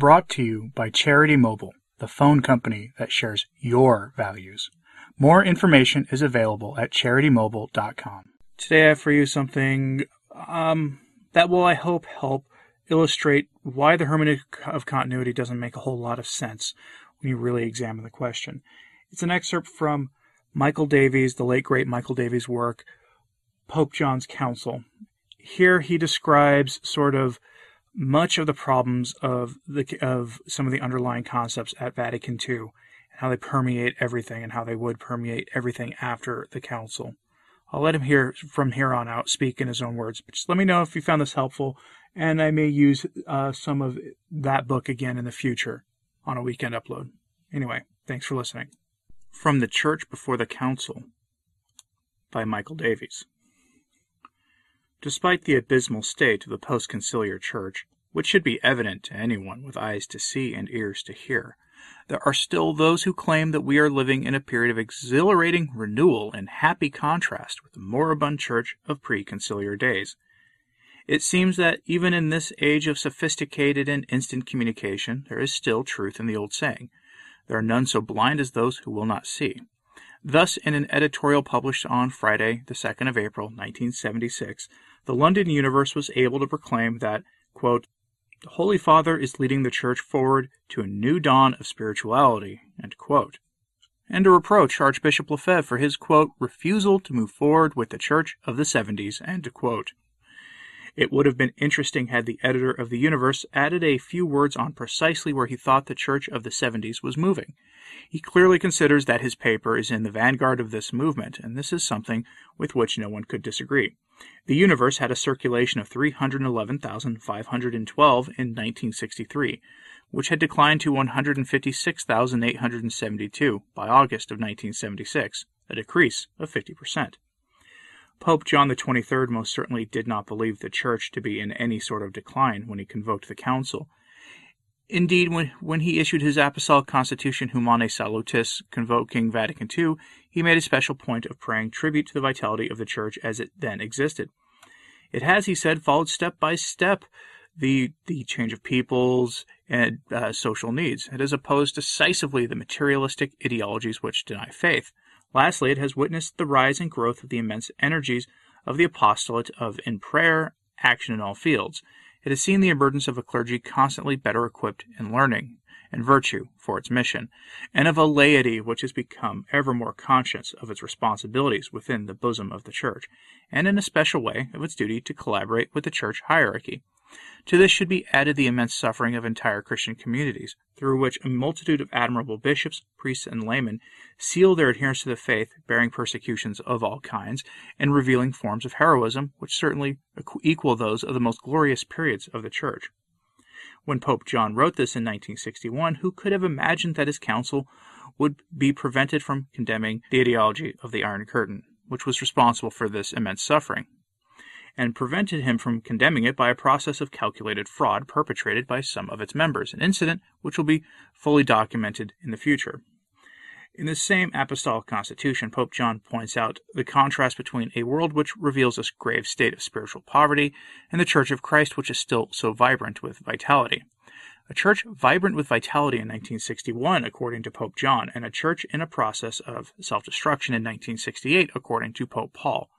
Brought to you by Charity Mobile, the phone company that shares your values. More information is available at charitymobile.com. Today I have for you something um, that will, I hope, help illustrate why the hermeneutic of continuity doesn't make a whole lot of sense when you really examine the question. It's an excerpt from Michael Davies, the late great Michael Davies' work, Pope John's Council. Here he describes sort of much of the problems of the of some of the underlying concepts at Vatican II and how they permeate everything and how they would permeate everything after the council. I'll let him hear from here on out speak in his own words. But just let me know if you found this helpful, and I may use uh, some of that book again in the future on a weekend upload. Anyway, thanks for listening. From the Church Before the Council by Michael Davies. Despite the abysmal state of the post-conciliar Church, which should be evident to anyone with eyes to see and ears to hear, there are still those who claim that we are living in a period of exhilarating renewal in happy contrast with the moribund Church of pre-conciliar days. It seems that even in this age of sophisticated and instant communication, there is still truth in the old saying, there are none so blind as those who will not see. Thus, in an editorial published on Friday, the 2nd of April, 1976, the London Universe was able to proclaim that, quote, the Holy Father is leading the Church forward to a new dawn of spirituality, and to reproach Archbishop Lefebvre for his, quote, refusal to move forward with the Church of the 70s, It would have been interesting had the editor of the Universe added a few words on precisely where he thought the Church of the 70s was moving. He clearly considers that his paper is in the vanguard of this movement, and this is something with which no one could disagree. The universe had a circulation of 311,512 in 1963, which had declined to 156,872 by August of 1976, a decrease of 50%. Pope John XXIII most certainly did not believe the Church to be in any sort of decline when he convoked the Council, Indeed, when, when he issued his Apostolic Constitution Humanae Salutis, convoking Vatican II, he made a special point of paying tribute to the vitality of the Church as it then existed. It has, he said, followed step by step the the change of peoples and uh, social needs. It has opposed decisively the materialistic ideologies which deny faith. Lastly, it has witnessed the rise and growth of the immense energies of the apostolate of in prayer, action in all fields. It has seen the emergence of a clergy constantly better equipped in learning and virtue for its mission, and of a laity which has become ever more conscious of its responsibilities within the bosom of the Church, and in a special way of its duty to collaborate with the Church hierarchy. To this should be added the immense suffering of entire Christian communities, through which a multitude of admirable bishops, priests, and laymen seal their adherence to the faith, bearing persecutions of all kinds, and revealing forms of heroism which certainly equal those of the most glorious periods of the Church. When Pope John wrote this in 1961, who could have imagined that his council would be prevented from condemning the ideology of the Iron Curtain, which was responsible for this immense suffering? And prevented him from condemning it by a process of calculated fraud perpetrated by some of its members, an incident which will be fully documented in the future. In the same apostolic constitution, Pope John points out the contrast between a world which reveals a grave state of spiritual poverty and the Church of Christ, which is still so vibrant with vitality. A church vibrant with vitality in 1961, according to Pope John, and a church in a process of self destruction in 1968, according to Pope Paul.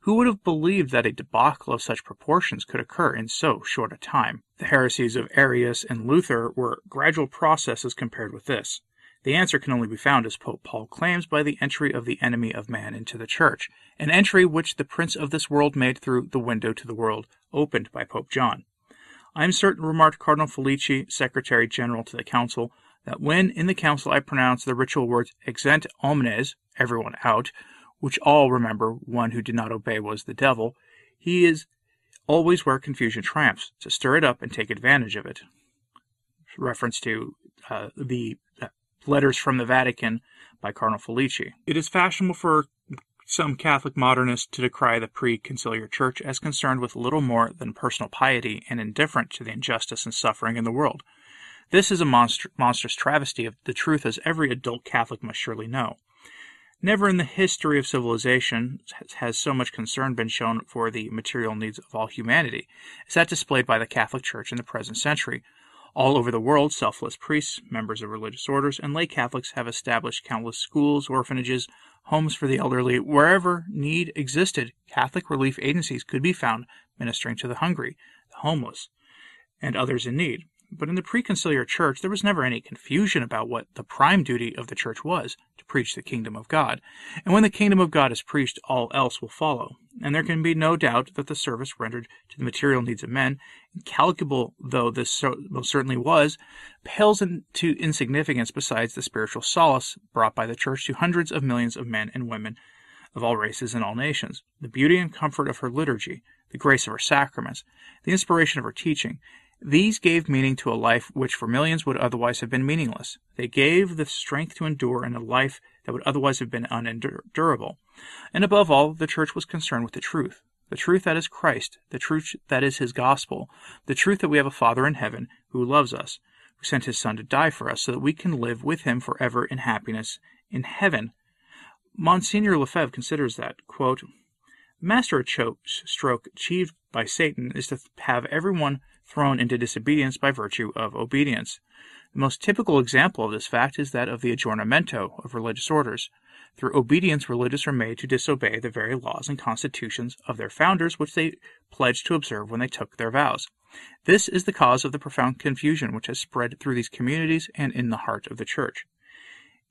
Who would have believed that a debacle of such proportions could occur in so short a time? The heresies of Arius and Luther were gradual processes compared with this. The answer can only be found, as Pope Paul claims, by the entry of the enemy of man into the Church, an entry which the prince of this world made through the window to the world opened by Pope John. I am certain, remarked Cardinal Felici, Secretary General to the Council, that when in the Council I pronounce the ritual words exeant omnes, everyone out, which all remember one who did not obey was the devil, he is always where confusion triumphs, to stir it up and take advantage of it. Reference to uh, the uh, letters from the Vatican by Cardinal Felici. It is fashionable for some Catholic modernists to decry the pre conciliar church as concerned with little more than personal piety and indifferent to the injustice and suffering in the world. This is a monstrous travesty of the truth as every adult Catholic must surely know. Never in the history of civilization has so much concern been shown for the material needs of all humanity as that displayed by the Catholic Church in the present century. All over the world, selfless priests, members of religious orders, and lay Catholics have established countless schools, orphanages, homes for the elderly. Wherever need existed, Catholic relief agencies could be found ministering to the hungry, the homeless, and others in need. But in the preconciliar church, there was never any confusion about what the prime duty of the church was to preach the kingdom of God. And when the kingdom of God is preached, all else will follow. And there can be no doubt that the service rendered to the material needs of men, incalculable though this so, most certainly was, pales into insignificance besides the spiritual solace brought by the church to hundreds of millions of men and women of all races and all nations. The beauty and comfort of her liturgy, the grace of her sacraments, the inspiration of her teaching, these gave meaning to a life which for millions would otherwise have been meaningless. They gave the strength to endure in a life that would otherwise have been unendurable. And above all, the church was concerned with the truth. The truth that is Christ, the truth that is his gospel, the truth that we have a Father in heaven who loves us, who sent his Son to die for us so that we can live with him forever in happiness in heaven. Monsignor Lefebvre considers that, quote, master stroke achieved by Satan is to have everyone thrown into disobedience by virtue of obedience. The most typical example of this fact is that of the aggiornamento of religious orders. Through obedience, religious are made to disobey the very laws and constitutions of their founders which they pledged to observe when they took their vows. This is the cause of the profound confusion which has spread through these communities and in the heart of the Church.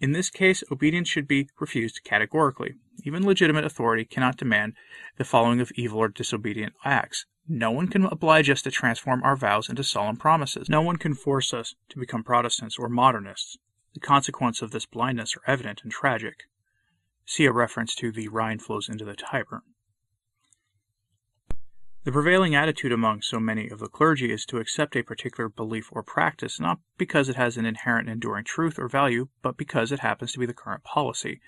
In this case, obedience should be refused categorically. Even legitimate authority cannot demand the following of evil or disobedient acts. No one can oblige us to transform our vows into solemn promises. No one can force us to become Protestants or modernists. The consequences of this blindness are evident and tragic. See a reference to The Rhine Flows into the Tiber. The prevailing attitude among so many of the clergy is to accept a particular belief or practice, not because it has an inherent enduring truth or value, but because it happens to be the current policy.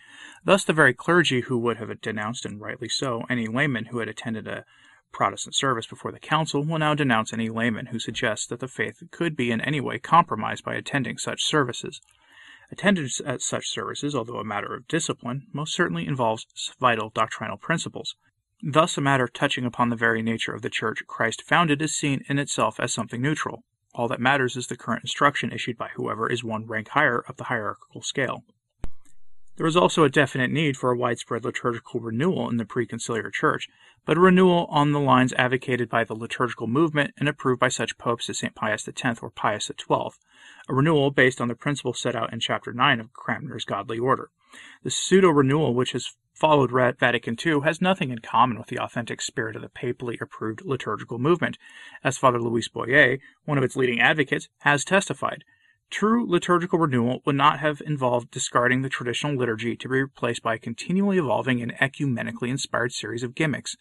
Thus, the very clergy who would have denounced, and rightly so, any layman who had attended a Protestant service before the Council will now denounce any layman who suggests that the faith could be in any way compromised by attending such services. Attendance at such services, although a matter of discipline, most certainly involves vital doctrinal principles. Thus, a matter touching upon the very nature of the Church Christ founded is seen in itself as something neutral. All that matters is the current instruction issued by whoever is one rank higher up the hierarchical scale. There is also a definite need for a widespread liturgical renewal in the preconciliar Church, but a renewal on the lines advocated by the liturgical movement and approved by such popes as St. Pius X or Pius XII, a renewal based on the principles set out in Chapter 9 of Cranmer's Godly Order. The pseudo renewal which has followed Vatican II has nothing in common with the authentic spirit of the papally approved liturgical movement, as Father Louis Bouyer, one of its leading advocates, has testified. True liturgical renewal would not have involved discarding the traditional liturgy to be replaced by a continually evolving and ecumenically inspired series of gimmicks.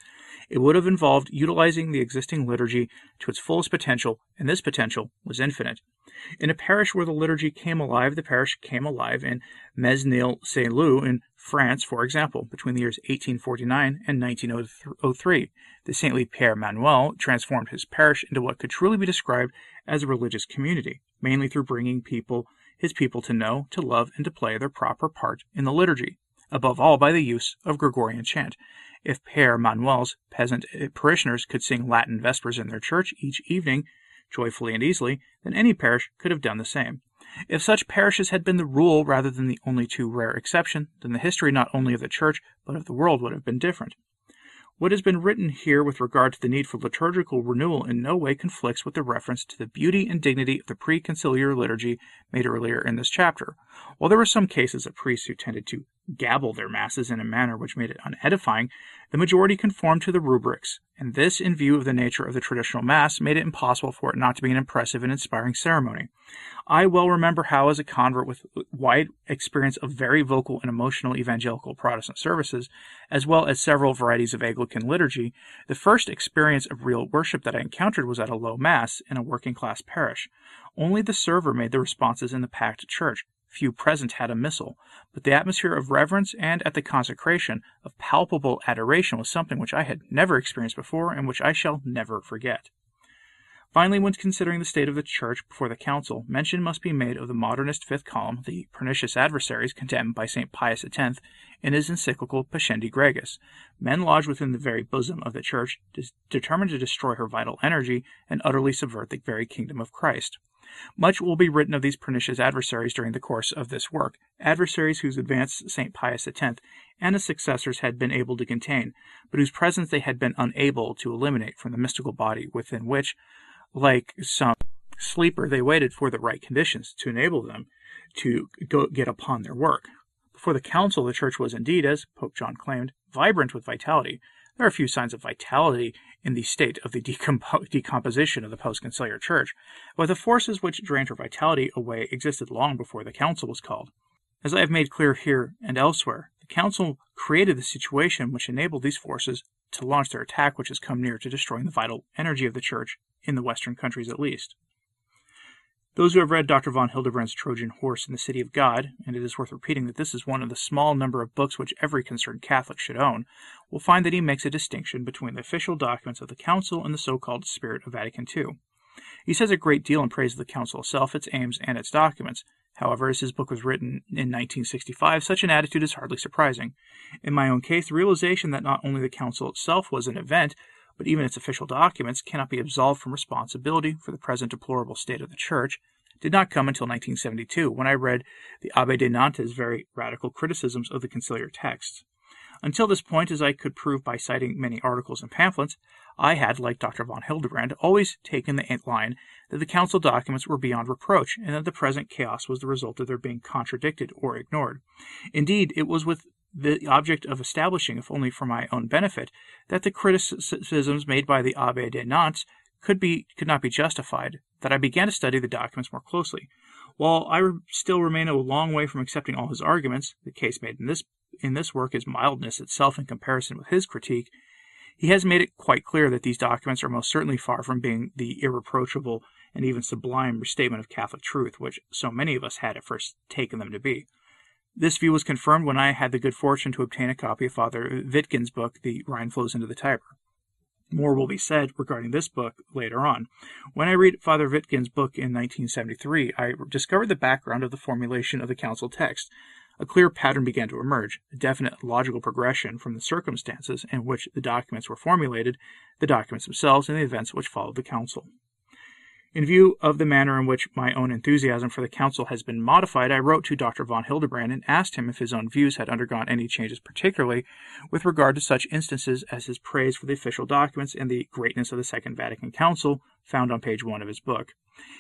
It would have involved utilizing the existing liturgy to its fullest potential, and this potential was infinite. In a parish where the liturgy came alive, the parish came alive in Mesnil Saint Loup in France, for example, between the years 1849 and 1903. The saintly Père Emmanuel transformed his parish into what could truly be described as a religious community mainly through bringing people his people to know, to love, and to play their proper part in the liturgy, above all by the use of Gregorian chant. If Père Emmanuel's peasant parishioners could sing Latin vespers in their church each evening, joyfully and easily, then any parish could have done the same. If such parishes had been the rule rather than the only too rare exception, then the history not only of the Church but of the world would have been different. What has been written here with regard to the need for liturgical renewal in no way conflicts with the reference to the beauty and dignity of the preconciliar liturgy made earlier in this chapter. While there were some cases of priests who tended to gabble their masses in a manner which made it unedifying, the majority conformed to the rubrics, and this, in view of the nature of the traditional Mass, made it impossible for it not to be an impressive and inspiring ceremony. I well remember how, as a convert with wide experience of very vocal and emotional evangelical Protestant services, as well as several varieties of Anglican liturgy, the first experience of real worship that I encountered was at a low Mass in a working class parish. Only the server made the responses in the packed church, Few present had a missal, but the atmosphere of reverence and, at the consecration, of palpable adoration was something which I had never experienced before and which I shall never forget. Finally, when considering the state of the Church before the Council, mention must be made of the modernist fifth column, the pernicious adversaries condemned by St. Pius X in his encyclical Pascendi Gregis, men lodged within the very bosom of the Church, determined to destroy her vital energy and utterly subvert the very kingdom of Christ. Much will be written of these pernicious adversaries during the course of this work, adversaries whose advance St. Pius X and his successors had been able to contain, but whose presence they had been unable to eliminate from the mystical body within which, like some sleeper, they waited for the right conditions to enable them to go get upon their work. Before the council, the church was indeed, as Pope John claimed, vibrant with vitality. There are few signs of vitality in the state of the decompo- decomposition of the post-conciliar church, but the forces which drained her vitality away existed long before the council was called. As I have made clear here and elsewhere, the council created the situation which enabled these forces to launch their attack which has come near to destroying the vital energy of the church in the Western countries at least. Those who have read Dr. von Hildebrand's Trojan Horse in the City of God, and it is worth repeating that this is one of the small number of books which every concerned Catholic should own, will find that he makes a distinction between the official documents of the Council and the so-called Spirit of Vatican II. He says a great deal in praise of the Council itself, its aims, and its documents. However, as his book was written in 1965, such an attitude is hardly surprising. In my own case, the realization that not only the Council itself was an event, but even its official documents cannot be absolved from responsibility for the present deplorable state of the Church, did not come until 1972, when I read the Abbe de Nantes' very radical criticisms of the conciliar texts. Until this point, as I could prove by citing many articles and pamphlets, I had, like Dr. von Hildebrand, always taken the line that the Council documents were beyond reproach, and that the present chaos was the result of their being contradicted or ignored. Indeed, it was with the object of establishing, if only for my own benefit, that the criticisms made by the Abbe de Nantes could be could not be justified, that I began to study the documents more closely. While I still remain a long way from accepting all his arguments, the case made in this in this work is mildness itself in comparison with his critique. He has made it quite clear that these documents are most certainly far from being the irreproachable and even sublime restatement of Catholic truth which so many of us had at first taken them to be. This view was confirmed when I had the good fortune to obtain a copy of Father Wiltgen's book, The Rhine Flows into the Tiber. More will be said regarding this book later on. When I read Father Wiltgen's book in 1973, I discovered the background of the formulation of the council text. A clear pattern began to emerge, a definite logical progression from the circumstances in which the documents were formulated, the documents themselves, and the events which followed the council. In view of the manner in which my own enthusiasm for the Council has been modified, I wrote to Dr. von Hildebrand and asked him if his own views had undergone any changes, particularly with regard to such instances as his praise for the official documents and the greatness of the Second Vatican Council, found on page one of his book.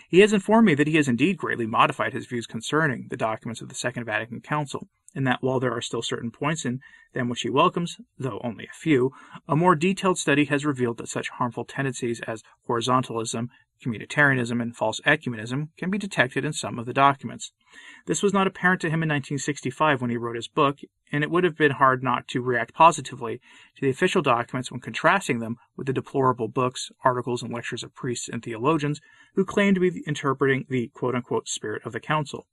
He has informed me that he has indeed greatly modified his views concerning the documents of the Second Vatican Council, and that while there are still certain points in them which he welcomes, though only a few, a more detailed study has revealed that such harmful tendencies as horizontalism, communitarianism, and false ecumenism can be detected in some of the documents. This was not apparent to him in 1965 when he wrote his book, and it would have been hard not to react positively to the official documents when contrasting them with the deplorable books, articles, and lectures of priests and theologians who claim to be interpreting the quote unquote spirit of the council.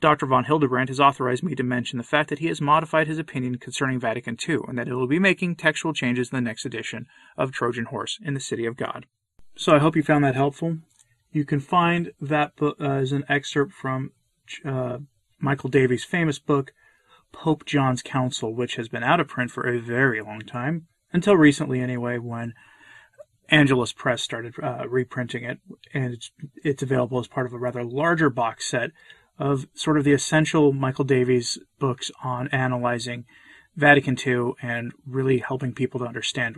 Dr. von Hildebrand has authorized me to mention the fact that he has modified his opinion concerning Vatican II and that he will be making textual changes in the next edition of Trojan Horse in the City of God. So I hope you found that helpful. You can find that book uh, as an excerpt from uh, Michael Davies' famous book, Pope John's Council, which has been out of print for a very long time, until recently anyway, when Angelus Press started uh, reprinting it, and it's, it's available as part of a rather larger box set of sort of the essential Michael Davies books on analyzing Vatican II and really helping people to understand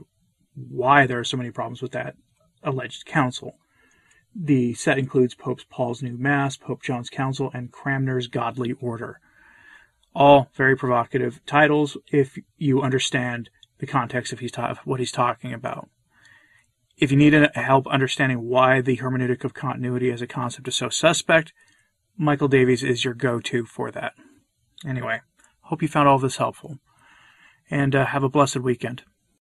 why there are so many problems with that alleged council. The set includes Pope Paul's New Mass, Pope John's Council, and Cranmer's Godly Order. All very provocative titles if you understand the context of, he's ta- of what he's talking about. If you need help understanding why the hermeneutic of continuity as a concept is so suspect, Michael Davies is your go-to for that. Anyway, hope you found all this helpful, and uh, have a blessed weekend.